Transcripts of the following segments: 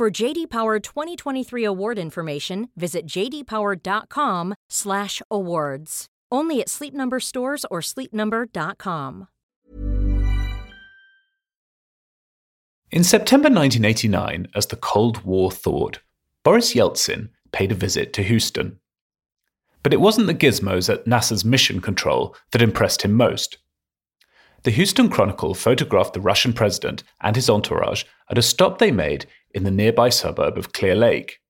For JD Power 2023 award information, visit jdpower.com/awards. Only at Sleep Number stores or sleepnumber.com. In September 1989, as the Cold War thawed, Boris Yeltsin paid a visit to Houston. But it wasn't the gizmos at NASA's mission control that impressed him most. The Houston Chronicle photographed the Russian president and his entourage at a stop they made in the nearby suburb of Clear Lake.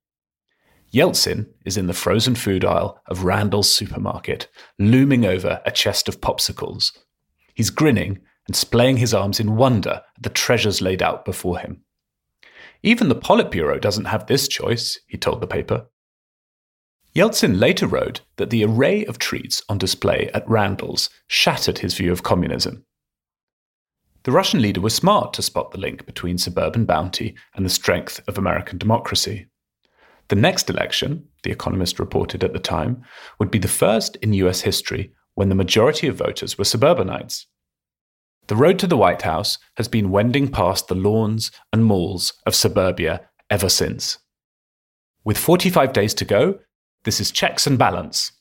Yeltsin is in the frozen food aisle of Randall's supermarket, looming over a chest of popsicles. He's grinning and splaying his arms in wonder at the treasures laid out before him. Even the Politburo doesn't have this choice, he told the paper. Yeltsin later wrote that the array of treats on display at Randall's shattered his view of communism. The Russian leader was smart to spot the link between suburban bounty and the strength of American democracy. The next election, The Economist reported at the time, would be the first in US history when the majority of voters were suburbanites. The road to the White House has been wending past the lawns and malls of suburbia ever since. With 45 days to go, this is Checks and Balance.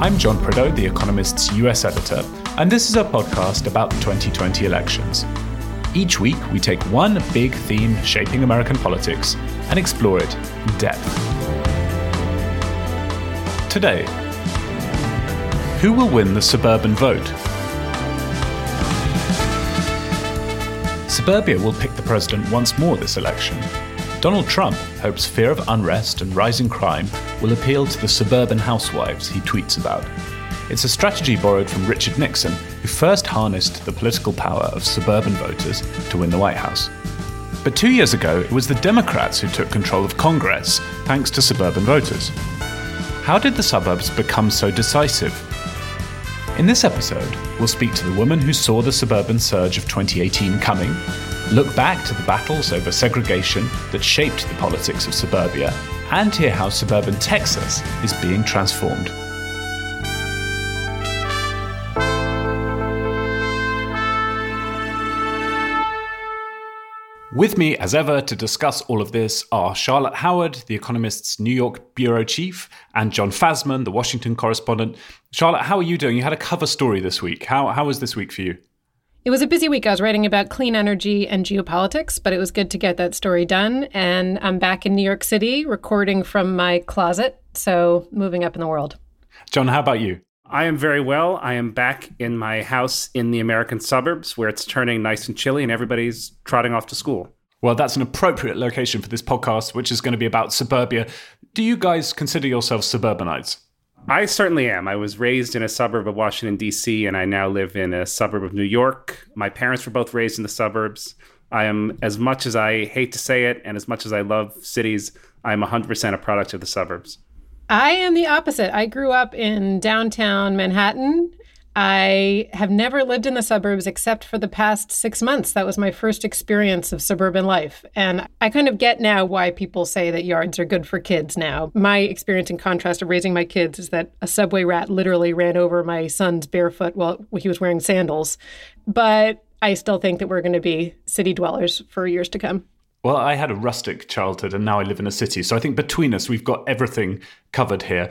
I'm John Prideaux, The Economist's US editor, and this is a podcast about the 2020 elections. Each week, we take one big theme shaping American politics and explore it in depth. Today, who will win the suburban vote? Suburbia will pick the president once more this election, Donald Trump hopes fear of unrest and rising crime will appeal to the suburban housewives he tweets about. It's a strategy borrowed from Richard Nixon, who first harnessed the political power of suburban voters to win the White House. But two years ago, it was the Democrats who took control of Congress thanks to suburban voters. How did the suburbs become so decisive? In this episode, we'll speak to the woman who saw the suburban surge of 2018 coming look back to the battles over segregation that shaped the politics of suburbia, and hear how suburban Texas is being transformed. With me, as ever, to discuss all of this are Charlotte Howard, The Economist's New York bureau chief, and John Fasman, the Washington correspondent. Charlotte, how are you doing? You had a cover story this week. How, how was this week for you? It was a busy week. I was writing about clean energy and geopolitics, but it was good to get that story done. And I'm back in New York City recording from my closet. So moving up in the world. Jon, how about you? I am very well. I am back in my house in the American suburbs where it's turning nice and chilly and everybody's trotting off to school. Well, that's an appropriate location for this podcast, which is going to be about suburbia. Do you guys consider yourselves suburbanites? I certainly am. I was raised in a suburb of Washington, D.C., and I now live in a suburb of New York. My parents were both raised in the suburbs. I am, as much as I hate to say it, and as much as I love cities, I am 100% a product of the suburbs. I am the opposite. I grew up in downtown Manhattan I have never lived in the suburbs except for the past six months. That was my first experience of suburban life. And I kind of get now why people say that yards are good for kids now. My experience, in contrast of raising my kids, is that a subway rat literally ran over my son's barefoot while he was wearing sandals. But I still think that we're going to be city dwellers for years to come. Well, I had a rustic childhood and now I live in a city. So I think between us, we've got everything covered here.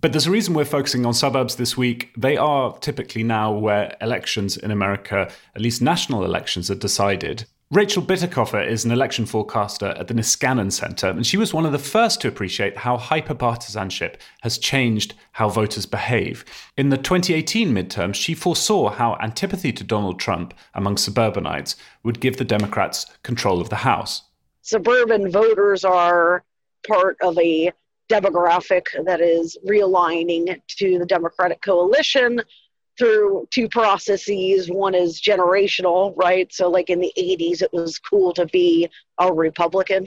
But there's a reason we're focusing on suburbs this week. They are typically now where elections in America, at least national elections, are decided. Rachel Bitecofer is an election forecaster at the Niskanen Center, and she was one of the first to appreciate how hyperpartisanship has changed how voters behave. In the 2018 midterms, she foresaw how antipathy to Donald Trump among suburbanites would give the Democrats control of the House. Suburban voters are part of a demographic that is realigning to the Democratic coalition. through two processes. One is generational, right? So, like in the 80s, it was cool to be a Republican.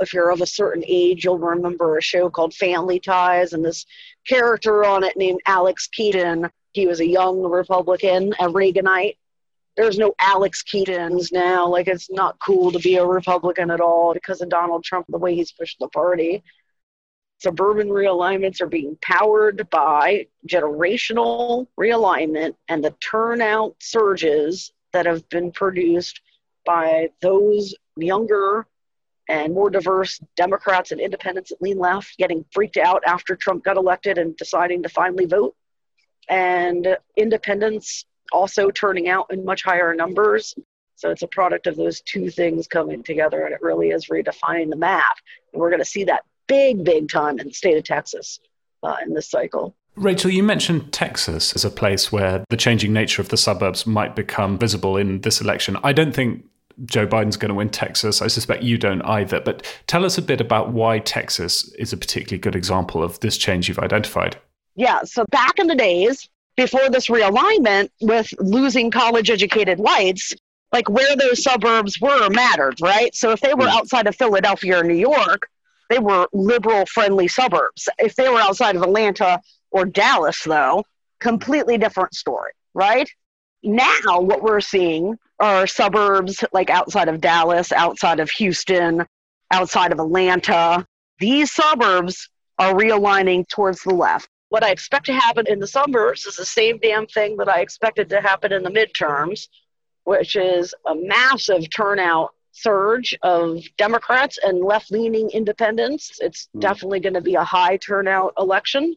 If you're of a certain age, you'll remember a show called Family Ties, and this character on it named Alex Keaton. He was a young Republican, a Reaganite. There's no Alex Keatons now. Like, it's not cool to be a Republican at all because of Donald Trump, the way he's pushed the party suburban realignments are being powered by generational realignment and the turnout surges that have been produced by those younger and more diverse Democrats and independents that lean left getting freaked out after Trump got elected and deciding to finally vote. And independents also turning out in much higher numbers. So it's a product of those two things coming together, and it really is redefining the map. And we're going to see that big, big time in the state of Texas uh, in this cycle. Rachel, you mentioned Texas as a place where the changing nature of the suburbs might become visible in this election. I don't think Joe Biden's going to win Texas. I suspect you don't either. But tell us a bit about why Texas is a particularly good example of this change you've identified. Yeah. So back in the days before this realignment with losing college educated whites, like where those suburbs were mattered, right? So if they were hmm. outside of Philadelphia or New York, they were liberal friendly suburbs. If they were outside of Atlanta or Dallas, though, completely different story, right? Now, what we're seeing are suburbs like outside of Dallas, outside of Houston, outside of Atlanta. These suburbs are realigning towards the left. What I expect to happen in the suburbs is the same damn thing that I expected to happen in the midterms, which is a massive turnout surge of Democrats and left leaning independents. It's mm. definitely going to be a high turnout election.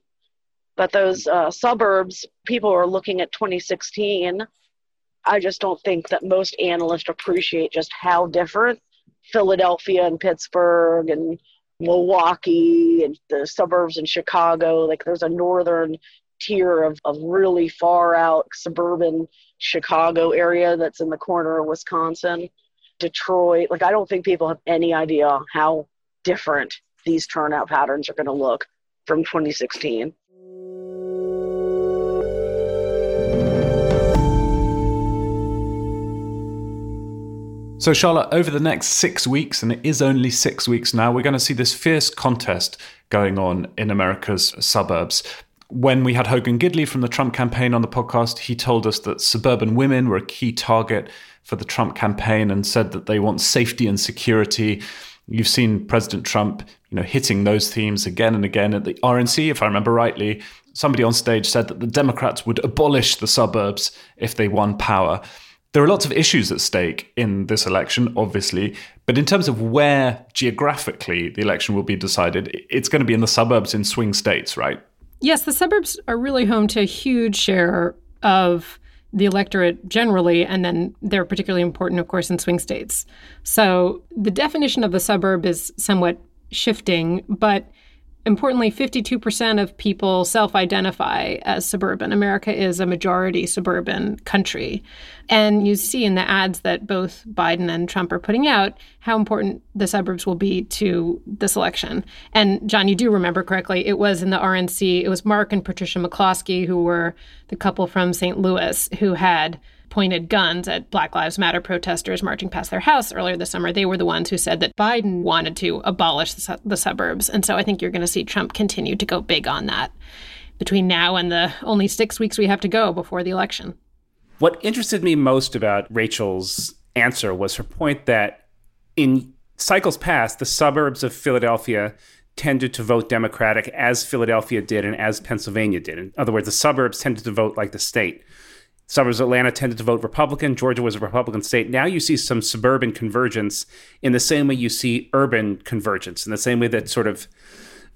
But those uh, suburbs, people are looking at 2016. I just don't think that most analysts appreciate just how different Philadelphia and Pittsburgh and Milwaukee and the suburbs in Chicago, like there's a northern tier of, of really far out suburban Chicago area that's in the corner of Wisconsin. Detroit. Like, I don't think people have any idea how different these turnout patterns are going to look from 2016. So, Charlotte, over the next six weeks, and it is only six weeks now, we're going to see this fierce contest going on in America's suburbs. When we had Hogan Gidley from the Trump campaign on the podcast, he told us that suburban women were a key target for the Trump campaign and said that they want safety and security. You've seen President Trump, you know, hitting those themes again and again at the RNC, if I remember rightly. Somebody on stage said that the Democrats would abolish the suburbs if they won power. There are lots of issues at stake in this election, obviously, but in terms of where geographically the election will be decided, it's going to be in the suburbs in swing states, right? Yes, the suburbs are really home to a huge share of the electorate generally, and then they're particularly important, of course, in swing states. So the definition of the suburb is somewhat shifting, but Importantly, 52% of people self identify as suburban. America is a majority suburban country. And you see in the ads that both Biden and Trump are putting out how important the suburbs will be to this election. And John, you do remember correctly, it was in the RNC, it was Mark and Patricia McCloskey, who were the couple from St. Louis, who had pointed guns at Black Lives Matter protesters marching past their house earlier this summer. They were the ones who said that Biden wanted to abolish the, su- the suburbs. And so I think you're going to see Trump continue to go big on that between now and the only six weeks we have to go before the election. What interested me most about Rachel's answer was her point that in cycles past, the suburbs of Philadelphia tended to vote Democratic as Philadelphia did and as Pennsylvania did. In other words, the suburbs tended to vote like the state. Suburbs of Atlanta tended to vote Republican. Georgia was a Republican state. Now you see some suburban convergence in the same way you see urban convergence, in the same way that sort of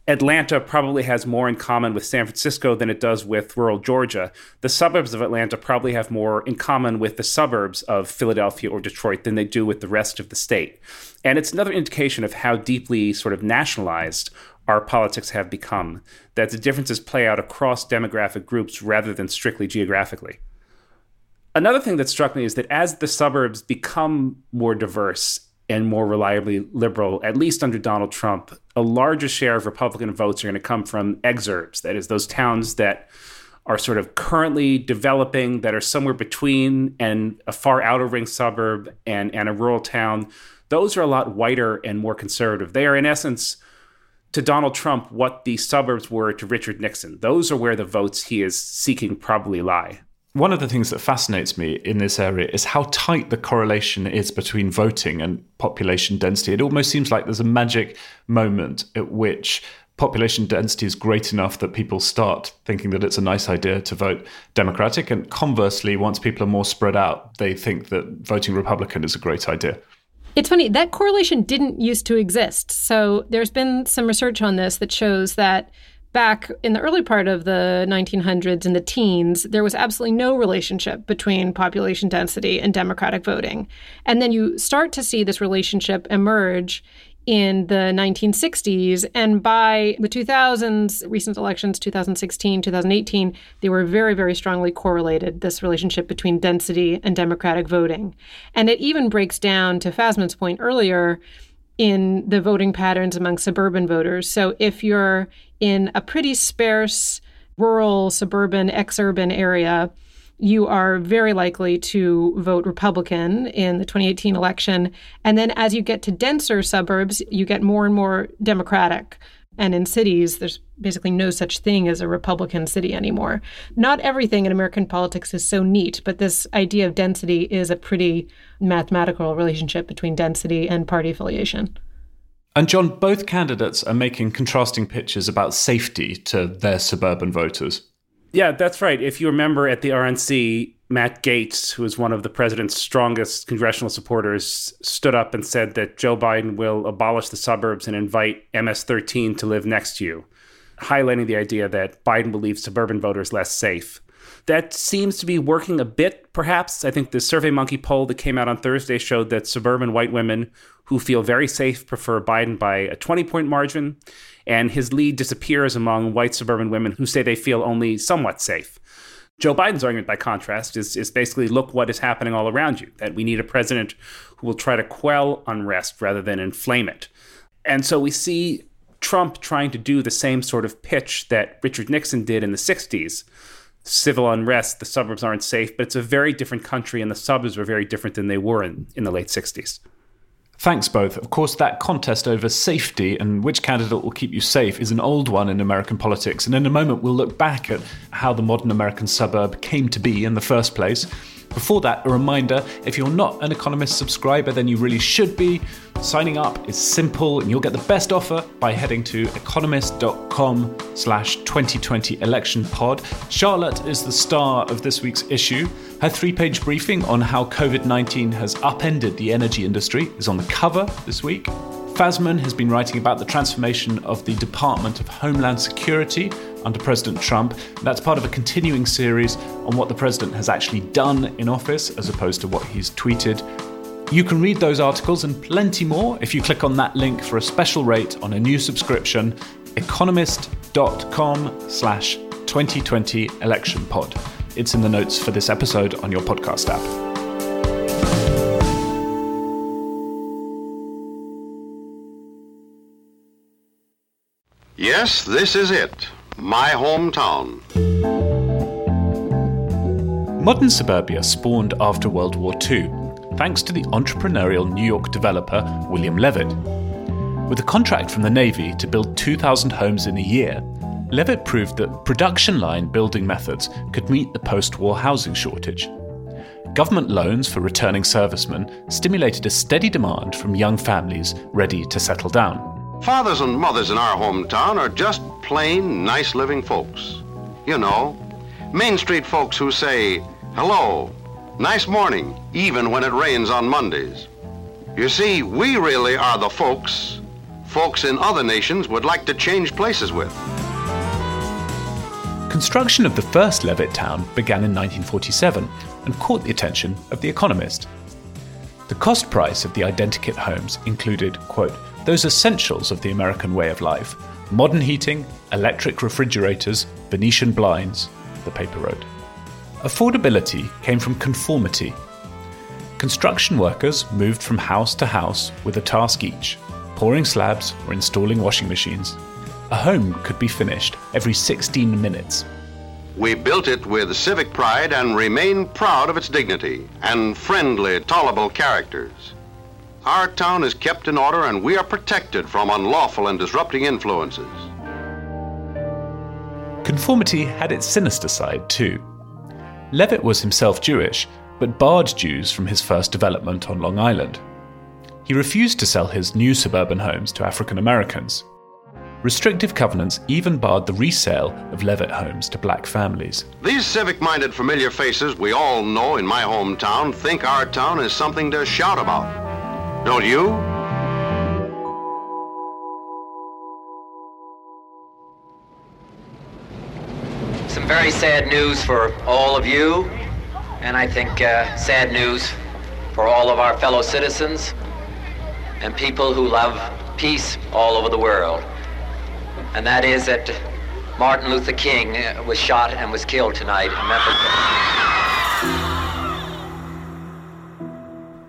Atlanta probably has more in common with San Francisco than it does with rural Georgia. The suburbs of Atlanta probably have more in common with the suburbs of Philadelphia or Detroit than they do with the rest of the state. And it's another indication of how deeply sort of nationalized our politics have become, that the differences play out across demographic groups rather than strictly geographically. Another thing that struck me is that as the suburbs become more diverse and more reliably liberal, at least under Donald Trump, a larger share of Republican votes are going to come from exurbs. That is, those towns that are sort of currently developing that are somewhere between and a far outer ring suburb and, and a rural town, those are a lot whiter and more conservative. They are, in essence, to Donald Trump what the suburbs were to Richard Nixon. Those are where the votes he is seeking probably lie. One of the things that fascinates me in this area is how tight the correlation is between voting and population density. It almost seems like there's a magic moment at which population density is great enough that people start thinking that it's a nice idea to vote Democratic. And conversely, once people are more spread out, they think that voting Republican is a great idea. It's funny, that correlation didn't used to exist. So there's been some research on this that shows that back in the early part of the 1900s and the teens, there was absolutely no relationship between population density and Democratic voting. And then you start to see this relationship emerge in the 1960s. And by the 2000s, recent elections, 2016, 2018, they were very, very strongly correlated, this relationship between density and Democratic voting. And it even breaks down to Fasman's point earlier in the voting patterns among suburban voters. So if you're in a pretty sparse rural, suburban, exurban area, you are very likely to vote Republican in the 2018 election. And then as you get to denser suburbs, you get more and more Democratic. And in cities, there's basically no such thing as a Republican city anymore. Not everything in American politics is so neat, but this idea of density is a pretty mathematical relationship between density and party affiliation. And John, both candidates are making contrasting pitches about safety to their suburban voters. Yeah, that's right. If you remember at the RNC, Matt Gaetz, who is one of the president's strongest congressional supporters, stood up and said that Joe Biden will abolish the suburbs and invite MS 13 to live next to you, highlighting the idea that Biden will leave suburban voters less safe. That seems to be working a bit, perhaps. I think the SurveyMonkey poll that came out on Thursday showed that suburban white women who feel very safe prefer Biden by a 20 point margin, and his lead disappears among white suburban women who say they feel only somewhat safe. Joe Biden's argument, by contrast, is, is basically look what is happening all around you, that we need a president who will try to quell unrest rather than inflame it. And so we see Trump trying to do the same sort of pitch that Richard Nixon did in the 60s civil unrest, the suburbs aren't safe, but it's a very different country, and the suburbs are very different than they were in, in the late 60s. Thanks both. Of course, that contest over safety and which candidate will keep you safe is an old one in American politics. And in a moment, we'll look back at how the modern American suburb came to be in the first place before that, a reminder if you're not an Economist subscriber, then you really should be. Signing up is simple and you'll get the best offer by heading to economist.com slash 2020 election pod. Charlotte is the star of this week's issue. Her three page briefing on how COVID 19 has upended the energy industry is on the cover this week. Fasman has been writing about the transformation of the Department of Homeland Security under President Trump. That's part of a continuing series on what the president has actually done in office as opposed to what he's tweeted. You can read those articles and plenty more if you click on that link for a special rate on a new subscription, economist.com slash 2020 election pod. It's in the notes for this episode on your podcast app. Yes, this is it my hometown. Modern suburbia spawned after World War II, thanks to the entrepreneurial New York developer William Levitt. With a contract from the Navy to build 2,000 homes in a year, Levitt proved that production line building methods could meet the post war housing shortage. Government loans for returning servicemen stimulated a steady demand from young families ready to settle down. Fathers and mothers in our hometown are just plain, nice living folks. You know, Main Street folks who say, hello, nice morning, even when it rains on Mondays. You see, we really are the folks folks in other nations would like to change places with. Construction of the first Levitt town began in 1947 and caught the attention of The Economist. The cost price of the identikit homes included, quote, those essentials of the American way of life modern heating, electric refrigerators, Venetian blinds, the paper wrote. Affordability came from conformity. Construction workers moved from house to house with a task each pouring slabs or installing washing machines. A home could be finished every 16 minutes. We built it with civic pride and remain proud of its dignity and friendly, tolerable characters. Our town is kept in order and we are protected from unlawful and disrupting influences. Conformity had its sinister side too. Levitt was himself Jewish, but barred Jews from his first development on Long Island. He refused to sell his new suburban homes to African Americans. Restrictive covenants even barred the resale of Levitt homes to black families. These civic minded familiar faces we all know in my hometown think our town is something to shout about. Don't you? Some very sad news for all of you, and I think uh, sad news for all of our fellow citizens and people who love peace all over the world. And that is that Martin Luther King uh, was shot and was killed tonight in Memphis.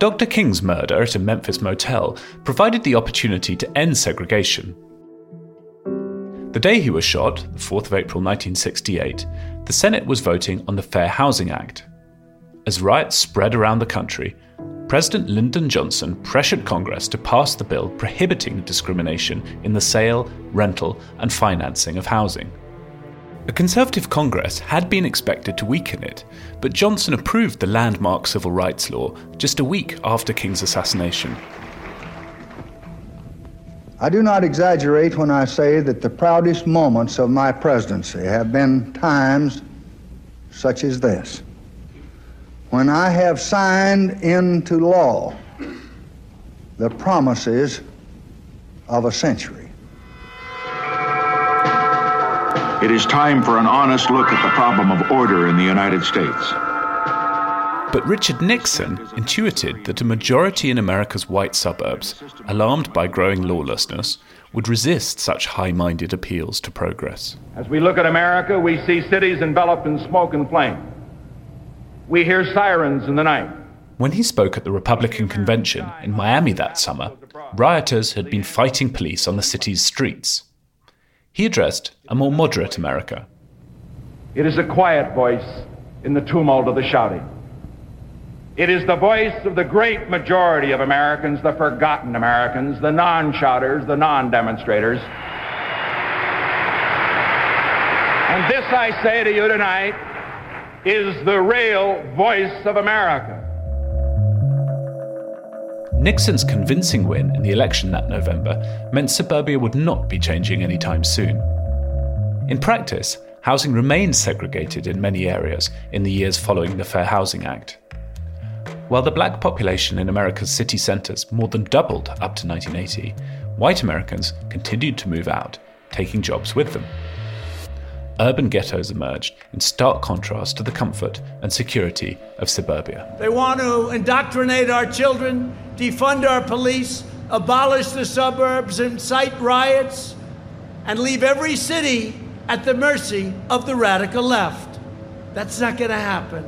Dr. King's murder at a Memphis motel provided the opportunity to end segregation. The day he was shot, the 4th of April 1968, the Senate was voting on the Fair Housing Act. As riots spread around the country, President Lyndon Johnson pressured Congress to pass the bill prohibiting discrimination in the sale, rental, and financing of housing. A Conservative Congress had been expected to weaken it, but Johnson approved the landmark civil rights law just a week after King's assassination. I do not exaggerate when I say that the proudest moments of my presidency have been times such as this when I have signed into law the promises of a century. It is time for an honest look at the problem of order in the United States. But Richard Nixon intuited that a majority in America's white suburbs, alarmed by growing lawlessness, would resist such high minded appeals to progress. As we look at America, we see cities enveloped in smoke and flame. We hear sirens in the night. When he spoke at the Republican convention in Miami that summer, rioters had been fighting police on the city's streets. He addressed a more moderate America. It is a quiet voice in the tumult of the shouting. It is the voice of the great majority of Americans, the forgotten Americans, the non shouters, the non demonstrators. And this I say to you tonight is the real voice of America. Nixon's convincing win in the election that November meant suburbia would not be changing anytime soon. In practice, housing remained segregated in many areas in the years following the Fair Housing Act. While the black population in America's city centres more than doubled up to 1980, white Americans continued to move out, taking jobs with them urban ghettos emerged in stark contrast to the comfort and security of suburbia. They want to indoctrinate our children, defund our police, abolish the suburbs, incite riots, and leave every city at the mercy of the radical left. That's not going to happen.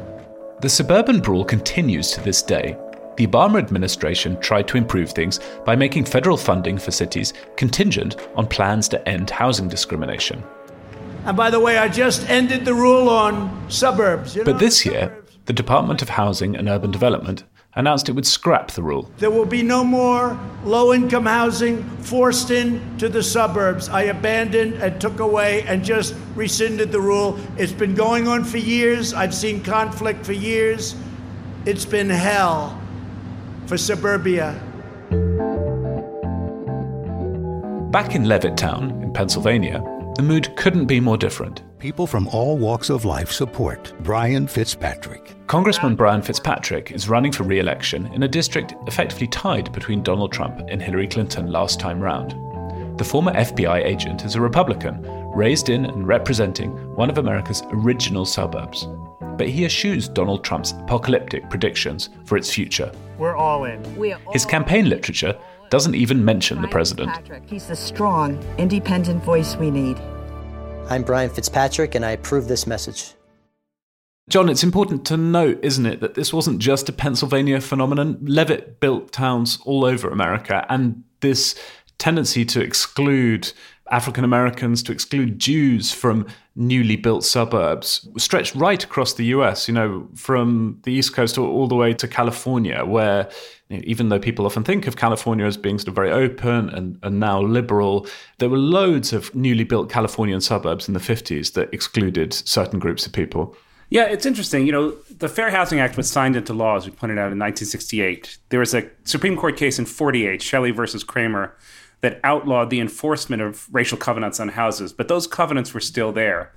The suburban brawl continues to this day. The Obama administration tried to improve things by making federal funding for cities contingent on plans to end housing discrimination. And by the way, I just ended the rule on suburbs. You know, but this year, the Department of Housing and Urban Development announced it would scrap the rule. There will be no more low income housing forced into the suburbs. I abandoned and took away and just rescinded the rule. It's been going on for years. I've seen conflict for years. It's been hell for suburbia. Back in Levittown, in Pennsylvania, the mood couldn't be more different. People from all walks of life support Brian Fitzpatrick. Congressman Brian Fitzpatrick is running for re election in a district effectively tied between Donald Trump and Hillary Clinton last time round. The former FBI agent is a Republican, raised in and representing one of America's original suburbs. But he eschews Donald Trump's apocalyptic predictions for its future. We're all in. We all His campaign literature doesn't even mention the president. He's the strong, independent voice we need. I'm Brian Fitzpatrick, and I approve this message. John, it's important to note, isn't it, that this wasn't just a Pennsylvania phenomenon. Levitt built towns all over America, and this tendency to exclude African Americans, to exclude Jews from newly built suburbs, stretched right across the US, you know, from the East Coast all the way to California, where you know, even though people often think of California as being sort of very open and, and now liberal, there were loads of newly built Californian suburbs in the 50s that excluded certain groups of people. Yeah, it's interesting. You know, the Fair Housing Act was signed into law, as we pointed out, in 1968. There was a Supreme Court case in 48, Shelley versus Kraemer, that outlawed the enforcement of racial covenants on houses, but those covenants were still there.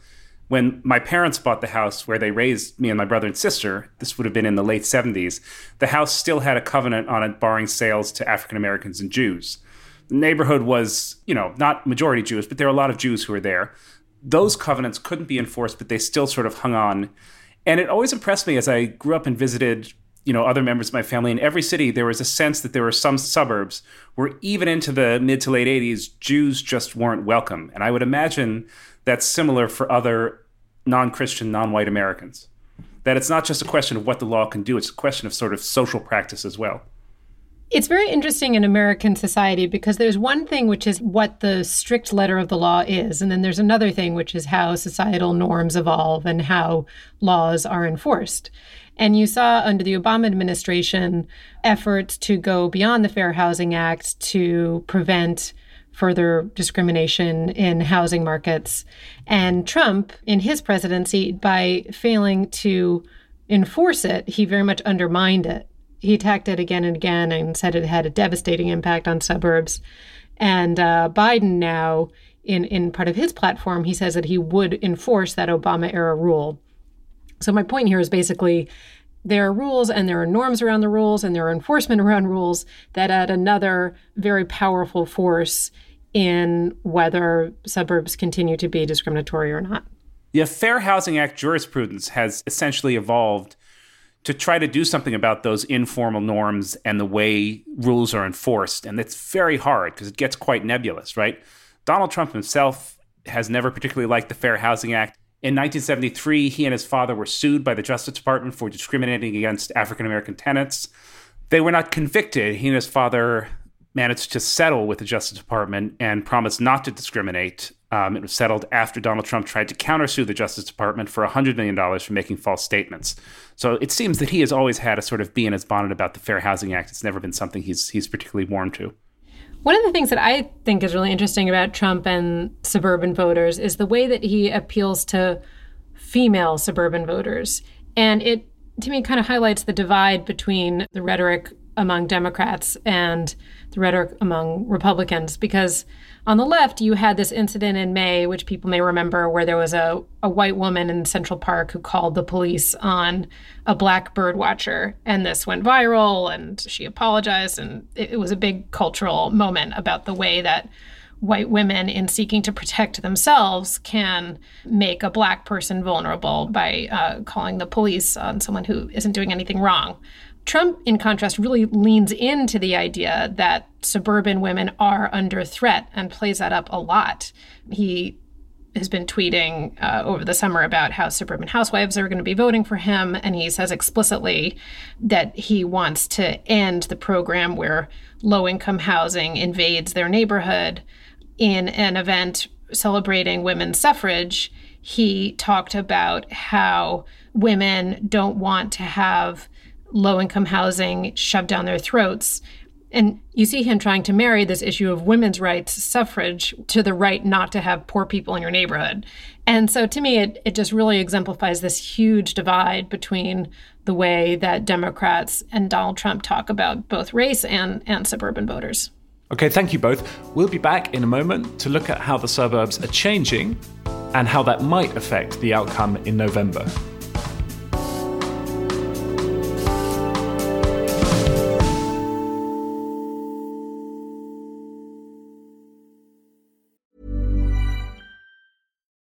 When my parents bought the house where they raised me and my brother and sister, this would have been in the late 70s, the house still had a covenant on it barring sales to African Americans and Jews. The neighborhood was, you know, not majority Jewish, but there were a lot of Jews who were there. Those covenants couldn't be enforced, but they still sort of hung on. And it always impressed me as I grew up and visited you know other members of my family. In every city there was a sense that there were some suburbs where even into the mid to late 80s jews just weren't welcome. And i would imagine that's similar for other non-christian non-white americans. That it's not just a question of what the law can do it's a question of sort of social practice as well it's very interesting in American society because there's one thing which is what the strict letter of the law is, and then there's another thing which is how societal norms evolve and how laws are enforced. And you saw under the Obama administration efforts to go beyond the Fair Housing Act to prevent further discrimination in housing markets. And Trump, in his presidency, by failing to enforce it, he very much undermined it. He attacked it again and again and said it had a devastating impact on suburbs. And uh, Biden now, in, in part of his platform, he says that he would enforce that Obama era rule. So my point here is basically there are rules and there are norms around the rules and there are enforcement around rules that add another very powerful force in whether suburbs continue to be discriminatory or not. The Fair Housing Act jurisprudence has essentially evolved to try to do something about those informal norms and the way rules are enforced. And it's very hard because it gets quite nebulous, right? Donald Trump himself has never particularly liked the Fair Housing Act. In 1973, he and his father were sued by the Justice Department for discriminating against African American tenants. They were not convicted. He and his father managed to settle with the Justice Department and promised not to discriminate. Um, it was settled after Donald Trump tried to countersue the Justice Department for $100 million for making false statements. So it seems that he has always had a sort of bee in his bonnet about the Fair Housing Act. It's never been something he's, he's particularly warm to. One of the things that I think is really interesting about Trump and suburban voters is the way that he appeals to female suburban voters. And it, to me, kind of highlights the divide between the rhetoric among Democrats and rhetoric among Republicans because on the left, you had this incident in May, which people may remember, where there was a, a white woman in Central Park who called the police on a black bird watcher. And this went viral, and she apologized. And it, it was a big cultural moment about the way that white women, in seeking to protect themselves, can make a black person vulnerable by uh, calling the police on someone who isn't doing anything wrong. Trump, in contrast, really leans into the idea that suburban women are under threat and plays that up a lot. He has been tweeting uh, over the summer about how suburban housewives are going to be voting for him. And he says explicitly that he wants to end the program where low income housing invades their neighborhood. In an event celebrating women's suffrage, he talked about how women don't want to have low income housing shoved down their throats. And you see him trying to marry this issue of women's rights, suffrage, to the right not to have poor people in your neighborhood. And so to me, it, it just really exemplifies this huge divide between the way that Democrats and Donald Trump talk about both race and, and suburban voters. Okay, thank you both. We'll be back in a moment to look at how the suburbs are changing and how that might affect the outcome in November.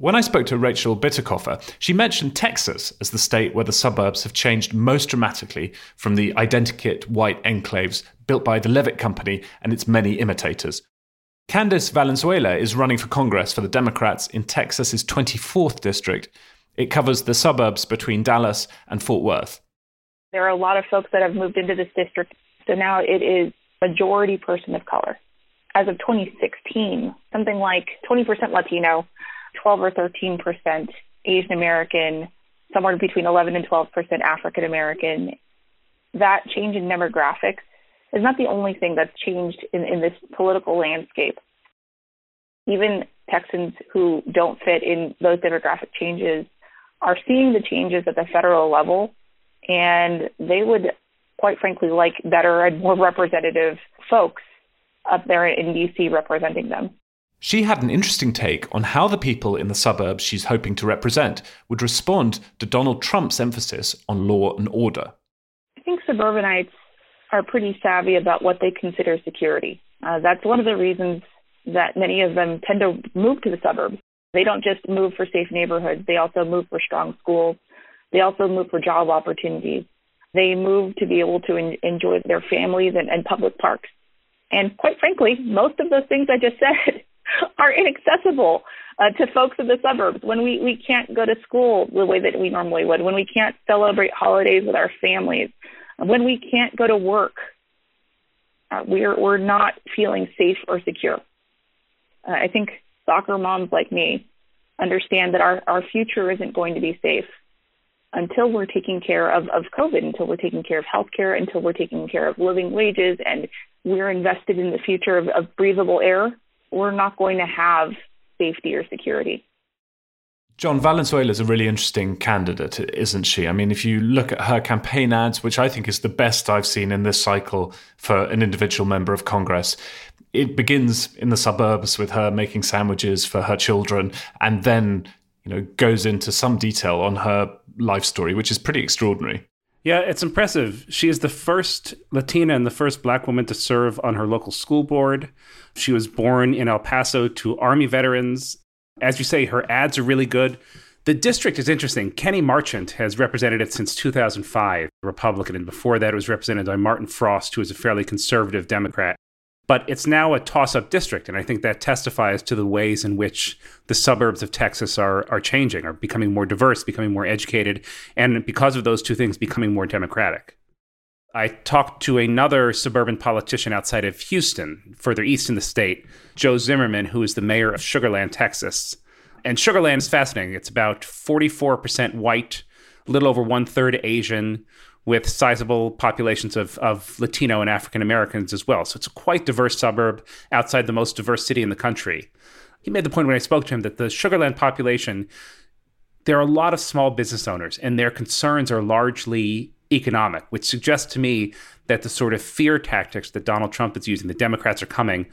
When I spoke to Rachel Bitecofer, she mentioned Texas as the state where the suburbs have changed most dramatically from the identikit white enclaves built by the Levitt Company and its many imitators. Candace Valenzuela is running for Congress for the Democrats in Texas's 24th district. It covers the suburbs between Dallas and Fort Worth. There are a lot of folks that have moved into this district, so now it is majority person of color. As of 2016, something like 20% Latino, 12 or 13 percent Asian American, somewhere between 11 and 12 percent African American. That change in demographics is not the only thing that's changed in, in this political landscape. Even Texans who don't fit in those demographic changes are seeing the changes at the federal level, and they would, quite frankly, like better and more representative folks up there in DC representing them. She had an interesting take on how the people in the suburbs she's hoping to represent would respond to Donald Trump's emphasis on law and order. I think suburbanites are pretty savvy about what they consider security. Uh, that's one of the reasons that many of them tend to move to the suburbs. They don't just move for safe neighborhoods, they also move for strong schools. They also move for job opportunities. They move to be able to en- enjoy their families and, and public parks. And quite frankly, most of those things I just said are inaccessible uh, to folks in the suburbs when we, we can't go to school the way that we normally would, when we can't celebrate holidays with our families, when we can't go to work. Uh, we're, we're not feeling safe or secure. Uh, I think soccer moms like me understand that our, our future isn't going to be safe until we're taking care of, of COVID, until we're taking care of healthcare, until we're taking care of living wages, and we're invested in the future of, of breathable air we're not going to have safety or security. John Valenzuela is a really interesting candidate, isn't she? I mean, if you look at her campaign ads, which I think is the best I've seen in this cycle for an individual member of Congress, it begins in the suburbs with her making sandwiches for her children and then, you know, goes into some detail on her life story, which is pretty extraordinary. Yeah, it's impressive. She is the first Latina and the first black woman to serve on her local school board. She was born in El Paso to Army veterans. As you say, her ads are really good. The district is interesting. Kenny Marchant has represented it since 2005, Republican, and before that it was represented by Martin Frost, who is a fairly conservative Democrat. But it's now a toss up district, and I think that testifies to the ways in which the suburbs of Texas are, are changing, are becoming more diverse, becoming more educated, and because of those two things, becoming more democratic. I talked to another suburban politician outside of Houston, further east in the state, Joe Zimmerman, who is the mayor of Sugar Land, Texas. And Sugar Land is fascinating. It's about 44% white, a little over one third Asian, with sizable populations of, of Latino and African Americans as well. So it's a quite diverse suburb outside the most diverse city in the country. He made the point when I spoke to him that the Sugar Land population, there are a lot of small business owners, and their concerns are largely economic, which suggests to me that the sort of fear tactics that Donald Trump is using, the Democrats are coming,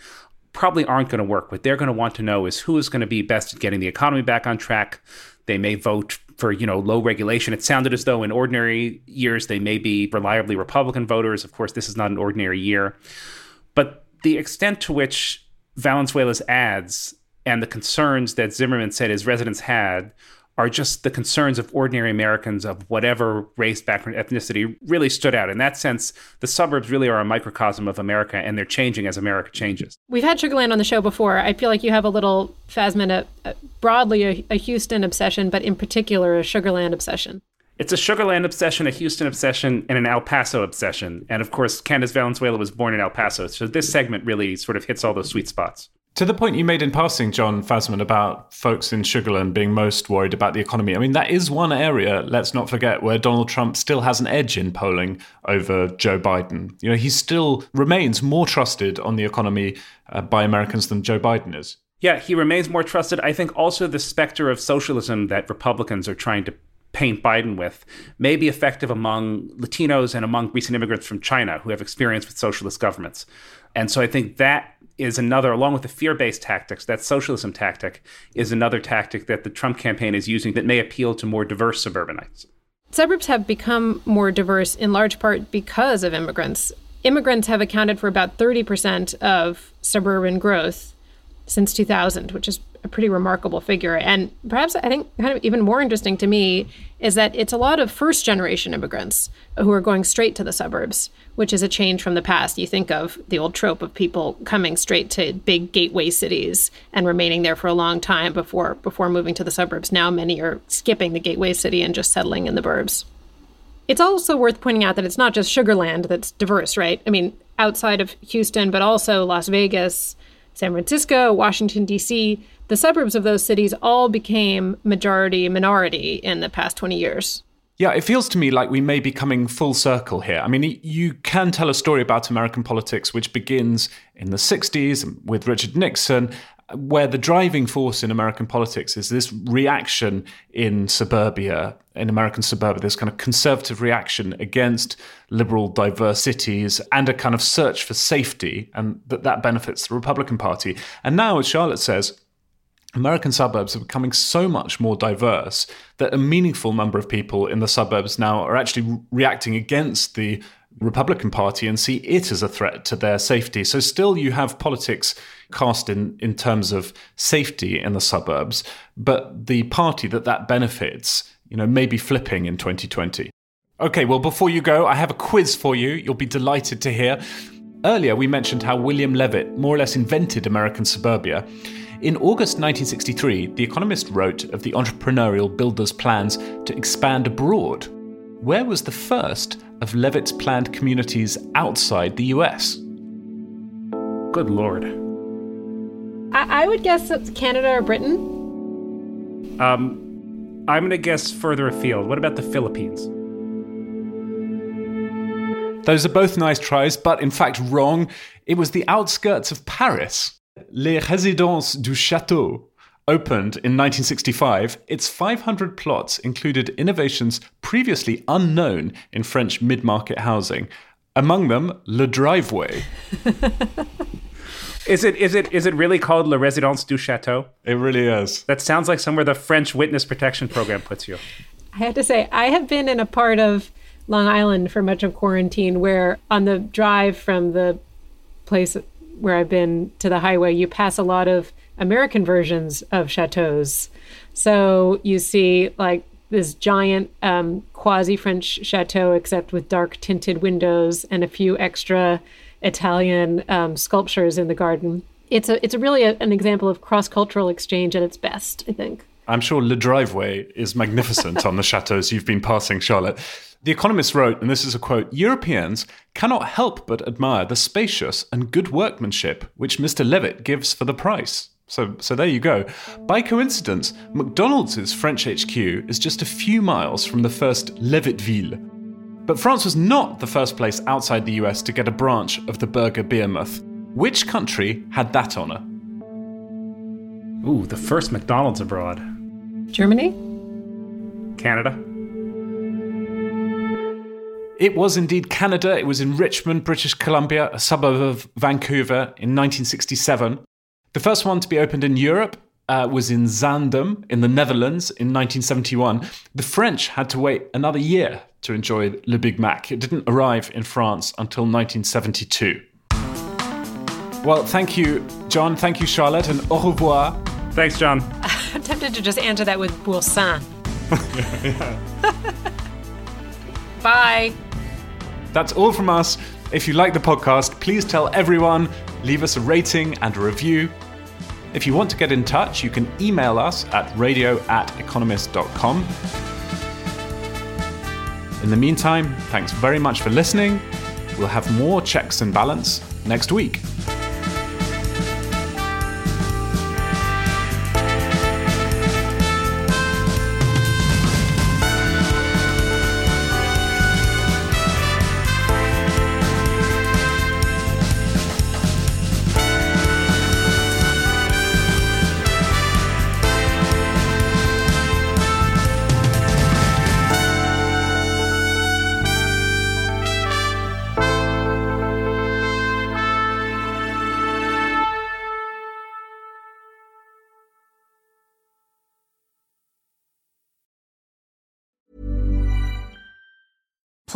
probably aren't going to work. What they're going to want to know is who is going to be best at getting the economy back on track. They may vote for you know low regulation. It sounded as though in ordinary years they may be reliably Republican voters. Of course, this is not an ordinary year, but the extent to which Valenzuela's ads and the concerns that Zimmerman said his residents had are just the concerns of ordinary Americans of whatever race, background, ethnicity really stood out. In that sense, the suburbs really are a microcosm of America and they're changing as America changes. We've had Sugarland on the show before. I feel like you have a little, Fasman, a, a, broadly a, a Houston obsession, but in particular a Sugarland obsession. It's a Sugarland obsession, a Houston obsession, and an El Paso obsession. And of course, Candace Valenzuela was born in El Paso. So this segment really sort of hits all those sweet spots. To the point you made in passing, John Fasman, about folks in Sugarland being most worried about the economy, I mean, that is one area, let's not forget, where Donald Trump still has an edge in polling over Joe Biden. You know, he still remains more trusted on the economy uh, by Americans than Joe Biden is. Yeah, he remains more trusted. I think also the specter of socialism that Republicans are trying to paint Biden with may be effective among Latinos and among recent immigrants from China who have experience with socialist governments. And so I think that is another, along with the fear based tactics, that socialism tactic is another tactic that the Trump campaign is using that may appeal to more diverse suburbanites. Suburbs have become more diverse in large part because of immigrants. immigrants have accounted for about 30% of suburban growth since 2000, which is a pretty remarkable figure. And perhaps I think kind of even more interesting to me is that it's a lot of first generation immigrants who are going straight to the suburbs, which is a change from the past. You think of the old trope of people coming straight to big gateway cities and remaining there for a long time before before moving to the suburbs. Now many are skipping the gateway city and just settling in the burbs. It's also worth pointing out that it's not just Sugarland that's diverse, right? I mean, outside of Houston, but also Las Vegas, San Francisco, Washington, D.C., the suburbs of those cities all became majority minority in the past 20 years. Yeah, it feels to me like we may be coming full circle here. I mean, you can tell a story about American politics which begins in the 60s with Richard Nixon, where the driving force in American politics is this reaction in suburbia, in American suburbia, this kind of conservative reaction against liberal diverse cities and a kind of search for safety, and that that benefits the Republican Party. And now, as Charlotte says, American suburbs are becoming so much more diverse that a meaningful number of people in the suburbs now are actually reacting against the Republican Party and see it as a threat to their safety. So, still, you have politics cast in, in terms of safety in the suburbs, but the party that that benefits, you know, may be flipping in 2020. Okay, well, before you go, I have a quiz for you. You'll be delighted to hear. Earlier, we mentioned how William Levitt more or less invented American suburbia. In August 1963, The Economist wrote of the entrepreneurial builder's plans to expand abroad. Where was the first of Levitt's planned communities outside the US? Good lord. I, I would guess it's Canada or Britain. Um, I'm going to guess further afield. What about the Philippines? Those are both nice tries, but in fact, wrong. It was the outskirts of Paris. Les Résidences du Château opened in 1965, its 500 plots included innovations previously unknown in French mid market housing. Among them, Le Driveway. is it is it is it really called La Résidence du Château? It really is. That sounds like somewhere the French witness protection program puts you. I have to say, I have been in a part of Long Island for much of quarantine where on the drive from the place where I've been to the highway, you pass a lot of American versions of chateaus. So you see like this giant um, quasi French chateau, except with dark tinted windows and a few extra Italian um, sculptures in the garden. It's a it's really a, an example of cross cultural exchange at its best, I think. I'm sure Le Driveway is magnificent on the chateaus you've been passing, Charlotte. The Economist wrote, and this is a quote Europeans cannot help but admire the spacious and good workmanship which Mr. Levitt gives for the price. So, so there you go. By coincidence, McDonald's French HQ is just a few miles from the first Levittville. But France was not the first place outside the US to get a branch of the burger behemoth. Which country had that honor? Ooh, the first McDonald's abroad. Germany? Canada? It was indeed Canada. It was in Richmond, British Columbia, a suburb of Vancouver in 1967. The first one to be opened in Europe uh, was in Zaandam in the Netherlands in 1971. The French had to wait another year to enjoy Le Big Mac. It didn't arrive in France until 1972. Well, thank you, John. Thank you, Charlotte, and au revoir. Thanks, John. I'm tempted to just answer that with Boursin. Bye. That's all from us. If you like the podcast, please tell everyone, leave us a rating and a review. If you want to get in touch, you can email us at radio at economist.com. In the meantime, thanks very much for listening. We'll have more checks and balance next week.